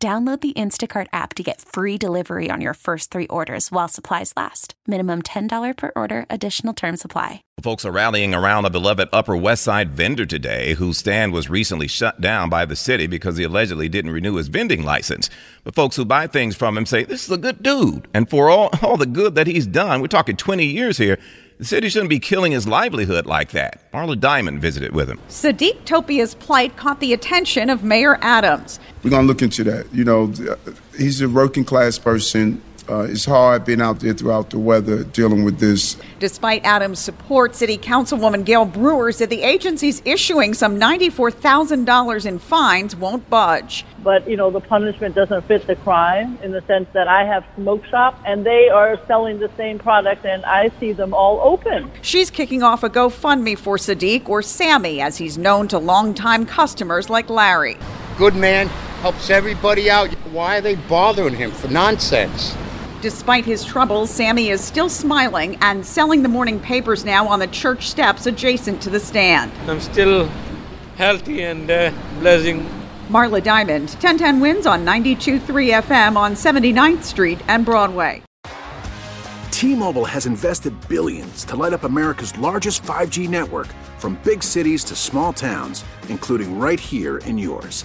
Download the Instacart app to get free delivery on your first three orders while supplies last. Minimum $10 per order, additional term supply. Folks are rallying around a beloved Upper West Side vendor today whose stand was recently shut down by the city because he allegedly didn't renew his vending license. But folks who buy things from him say this is a good dude. And for all, all the good that he's done, we're talking 20 years here, the city shouldn't be killing his livelihood like that. Marla Diamond visited with him. Sadiq Topia's plight caught the attention of Mayor Adams. We're going to look into that. You know, he's a working class person. Uh, it's hard being out there throughout the weather dealing with this. Despite Adams' support, City Councilwoman Gale Brewer said the agency's issuing some $94,000 in fines won't budge. But, you know, the punishment doesn't fit the crime in the sense that I have smoke shop and they are selling the same product and I see them all open. She's kicking off a GoFundMe for Sadiq, or Sammy, as he's known to longtime customers like Larry. Good man, helps everybody out. Why are they bothering him for nonsense? Despite his troubles, Sammy is still smiling and selling the morning papers now on the church steps adjacent to the stand. I'm still healthy and uh, blessing. Marla Diamond, 1010 wins on 92.3 FM on 79th Street and Broadway. T-Mobile has invested billions to light up America's largest 5G network from big cities to small towns, including right here in yours.